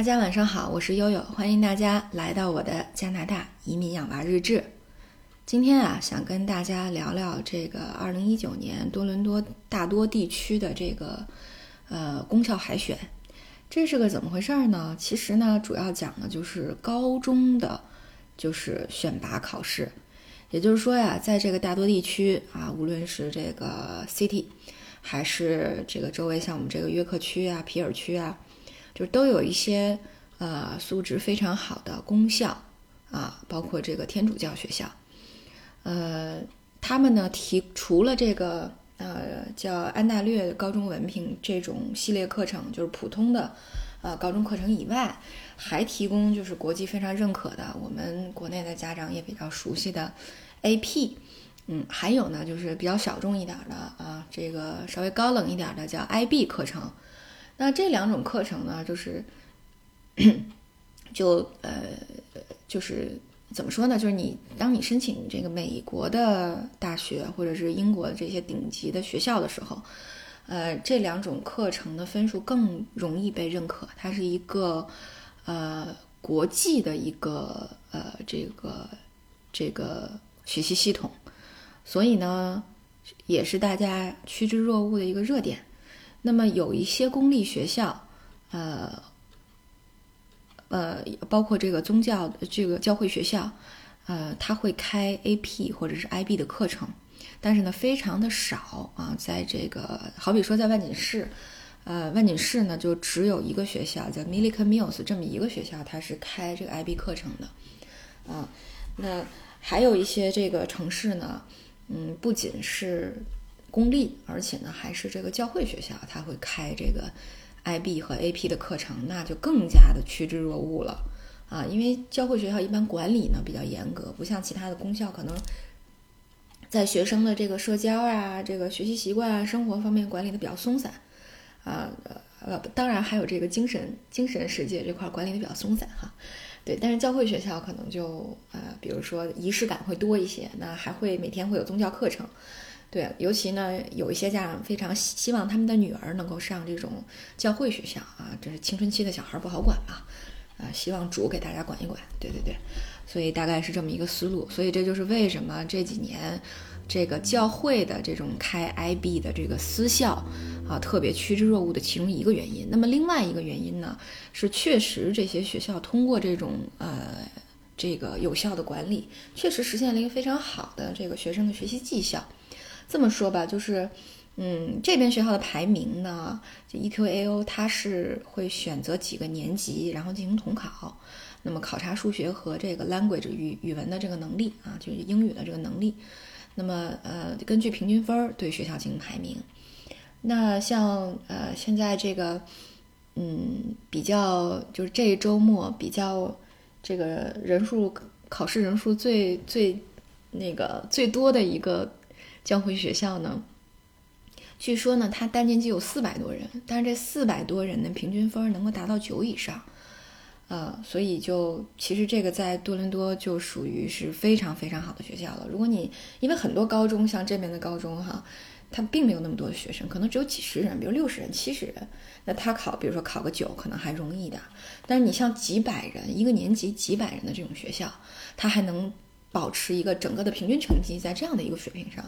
大家晚上好，我是悠悠，欢迎大家来到我的加拿大移民养娃日志。今天啊，想跟大家聊聊这个二零一九年多伦多大多地区的这个呃公校海选，这是个怎么回事呢？其实呢，主要讲的就是高中的就是选拔考试，也就是说呀，在这个大多地区啊，无论是这个 City 还是这个周围像我们这个约克区啊、皮尔区啊。就都有一些呃素质非常好的公校啊，包括这个天主教学校，呃，他们呢提除了这个呃叫安大略高中文凭这种系列课程，就是普通的呃高中课程以外，还提供就是国际非常认可的，我们国内的家长也比较熟悉的 AP，嗯，还有呢就是比较小众一点的啊，这个稍微高冷一点的叫 IB 课程。那这两种课程呢，就是，就呃，就是怎么说呢？就是你当你申请这个美国的大学或者是英国的这些顶级的学校的时候，呃，这两种课程的分数更容易被认可。它是一个呃国际的一个呃这个这个学习系统，所以呢，也是大家趋之若鹜的一个热点。那么有一些公立学校，呃，呃，包括这个宗教这个教会学校，呃，他会开 AP 或者是 IB 的课程，但是呢，非常的少啊。在这个好比说在万锦市，呃，万锦市呢就只有一个学校叫 Milliken Mills 这么一个学校，它是开这个 IB 课程的，啊，那还有一些这个城市呢，嗯，不仅是。公立，而且呢，还是这个教会学校，他会开这个 IB 和 AP 的课程，那就更加的趋之若鹜了啊！因为教会学校一般管理呢比较严格，不像其他的公校，可能在学生的这个社交啊、这个学习习惯啊、生活方面管理的比较松散啊。呃，当然还有这个精神精神世界这块管理的比较松散哈。对，但是教会学校可能就呃，比如说仪式感会多一些，那还会每天会有宗教课程。对，尤其呢，有一些家长非常希希望他们的女儿能够上这种教会学校啊，这是青春期的小孩不好管嘛，啊，希望主给大家管一管，对对对，所以大概是这么一个思路，所以这就是为什么这几年这个教会的这种开 IB 的这个私校啊，特别趋之若鹜的其中一个原因。那么另外一个原因呢，是确实这些学校通过这种呃这个有效的管理，确实实现了一个非常好的这个学生的学习绩效。这么说吧，就是，嗯，这边学校的排名呢，就 EQAO 它是会选择几个年级，然后进行统考，那么考察数学和这个 language 语语文的这个能力啊，就是英语的这个能力，那么呃，根据平均分儿对学校进行排名。那像呃现在这个，嗯，比较就是这一周末比较这个人数考试人数最最那个最多的一个。教会学校呢，据说呢，它单年级有四百多人，但是这四百多人的平均分能够达到九以上，呃，所以就其实这个在多伦多就属于是非常非常好的学校了。如果你因为很多高中像这边的高中哈，它并没有那么多的学生，可能只有几十人，比如六十人、七十人，那他考，比如说考个九，可能还容易一点。但是你像几百人一个年级几百人的这种学校，他还能。保持一个整个的平均成绩在这样的一个水平上，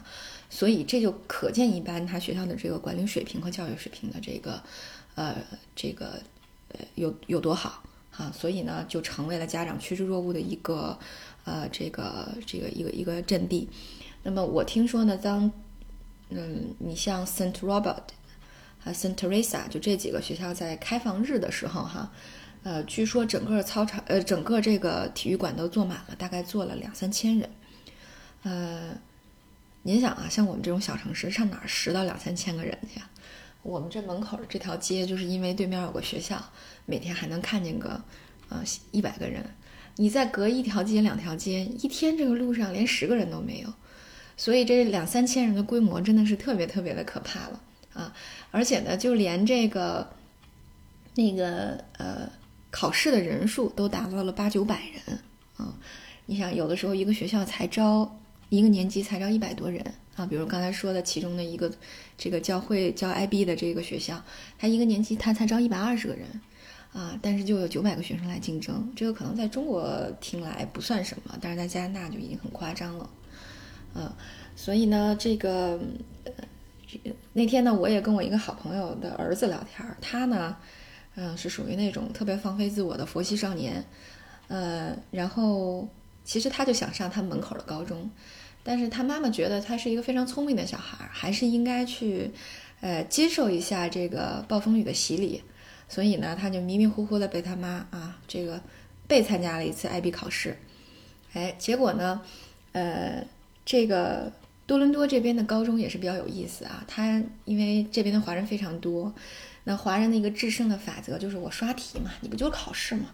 所以这就可见一斑，他学校的这个管理水平和教育水平的这个，呃，这个呃有有多好啊，所以呢，就成为了家长趋之若鹜的一个呃这个这个一个一个阵地。那么我听说呢，当嗯你像 Saint Robert 和 Saint Teresa 就这几个学校在开放日的时候哈。呃，据说整个操场，呃，整个这个体育馆都坐满了，大概坐了两三千人。呃，您想啊，像我们这种小城市，上哪儿拾到两三千个人去？我们这门口这条街，就是因为对面有个学校，每天还能看见个，呃，一百个人。你再隔一条街、两条街，一天这个路上连十个人都没有。所以这两三千人的规模真的是特别特别的可怕了啊！而且呢，就连这个，那个，呃。考试的人数都达到了八九百人啊！你想，有的时候一个学校才招一个年级才招一百多人啊。比如刚才说的其中的一个这个教会教 IB 的这个学校，他一个年级他才招一百二十个人啊，但是就有九百个学生来竞争，这个可能在中国听来不算什么，但是在加拿大就已经很夸张了，嗯，所以呢，这个那天呢，我也跟我一个好朋友的儿子聊天，他呢，嗯，是属于那种特别放飞自我的佛系少年，呃，然后其实他就想上他门口的高中，但是他妈妈觉得他是一个非常聪明的小孩，还是应该去，呃，接受一下这个暴风雨的洗礼。所以呢，他就迷迷糊糊的被他妈啊，这个被参加了一次 IB 考试，哎，结果呢，呃，这个多伦多这边的高中也是比较有意思啊。他因为这边的华人非常多，那华人的一个制胜的法则就是我刷题嘛，你不就考试嘛？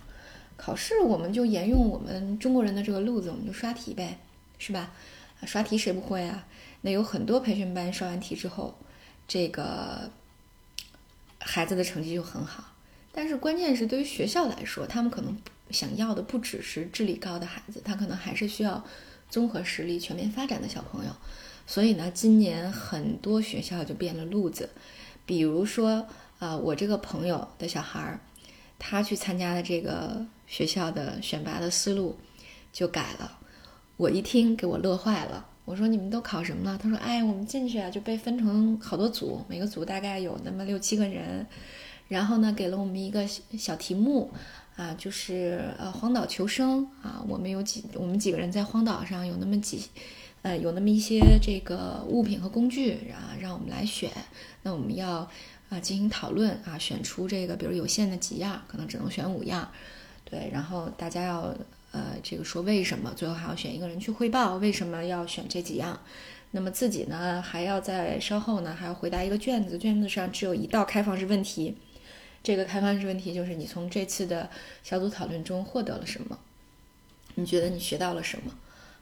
考试我们就沿用我们中国人的这个路子，我们就刷题呗，是吧？刷题谁不会啊？那有很多培训班刷完题之后，这个。孩子的成绩就很好，但是关键是对于学校来说，他们可能想要的不只是智力高的孩子，他可能还是需要综合实力全面发展的小朋友。所以呢，今年很多学校就变了路子，比如说，啊，我这个朋友的小孩儿，他去参加的这个学校的选拔的思路就改了，我一听给我乐坏了。我说你们都考什么了？他说：“哎，我们进去啊，就被分成好多组，每个组大概有那么六七个人，然后呢，给了我们一个小题目，啊，就是呃荒岛求生啊。我们有几，我们几个人在荒岛上有那么几，呃，有那么一些这个物品和工具，啊让我们来选。那我们要啊进行讨论啊，选出这个，比如有限的几样，可能只能选五样，对，然后大家要。”呃，这个说为什么最后还要选一个人去汇报？为什么要选这几样？那么自己呢，还要在稍后呢，还要回答一个卷子，卷子上只有一道开放式问题。这个开放式问题就是你从这次的小组讨论中获得了什么？你觉得你学到了什么？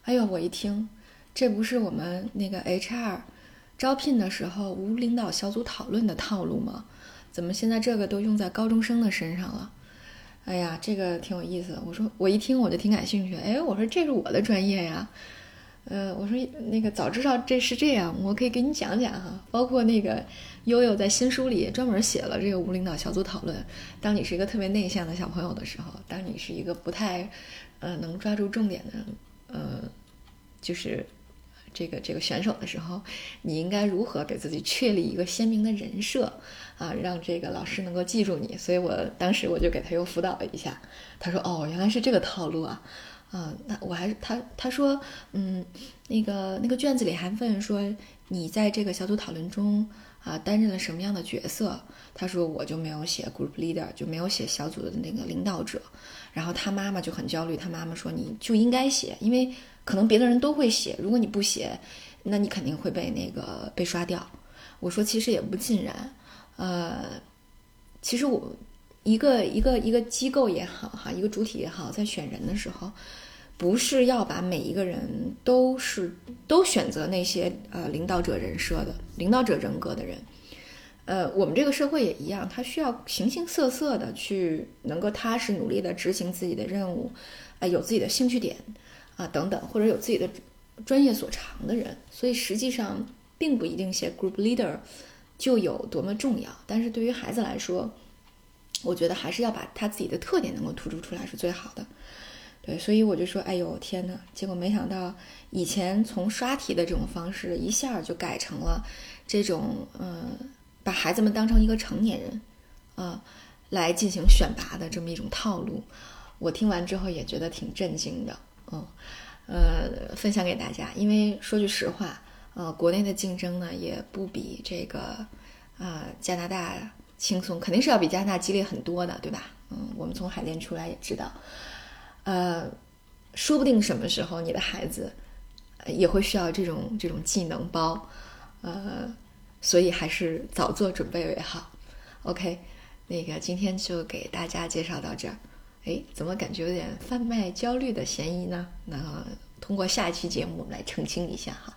哎呦，我一听，这不是我们那个 HR 招聘的时候无领导小组讨论的套路吗？怎么现在这个都用在高中生的身上了？哎呀，这个挺有意思。我说，我一听我就挺感兴趣。哎，我说这是我的专业呀。呃，我说那个早知道这是这样，我可以给你讲讲哈。包括那个悠悠在新书里专门写了这个无领导小组讨论。当你是一个特别内向的小朋友的时候，当你是一个不太呃能抓住重点的呃，就是。这个这个选手的时候，你应该如何给自己确立一个鲜明的人设啊，让这个老师能够记住你？所以我当时我就给他又辅导了一下。他说：“哦，原来是这个套路啊，啊，那我还是他他说，嗯，那个那个卷子里还问说你在这个小组讨论中啊担任了什么样的角色？他说我就没有写 group leader，就没有写小组的那个领导者。然后他妈妈就很焦虑，他妈妈说你就应该写，因为。”可能别的人都会写，如果你不写，那你肯定会被那个被刷掉。我说其实也不尽然，呃，其实我一个一个一个机构也好哈，一个主体也好，在选人的时候，不是要把每一个人都是都选择那些呃领导者人设的领导者人格的人，呃，我们这个社会也一样，他需要形形色色的去能够踏实努力的执行自己的任务，呃，有自己的兴趣点。啊，等等，或者有自己的专业所长的人，所以实际上并不一定写 group leader 就有多么重要。但是对于孩子来说，我觉得还是要把他自己的特点能够突出出来是最好的。对，所以我就说，哎呦天哪！结果没想到，以前从刷题的这种方式，一下就改成了这种，嗯，把孩子们当成一个成年人，啊，来进行选拔的这么一种套路。我听完之后也觉得挺震惊的。嗯，呃，分享给大家，因为说句实话，呃，国内的竞争呢也不比这个，啊，加拿大轻松，肯定是要比加拿大激烈很多的，对吧？嗯，我们从海淀出来也知道，呃，说不定什么时候你的孩子也会需要这种这种技能包，呃，所以还是早做准备为好。OK，那个今天就给大家介绍到这儿。哎，怎么感觉有点贩卖焦虑的嫌疑呢？那通过下一期节目来澄清一下哈。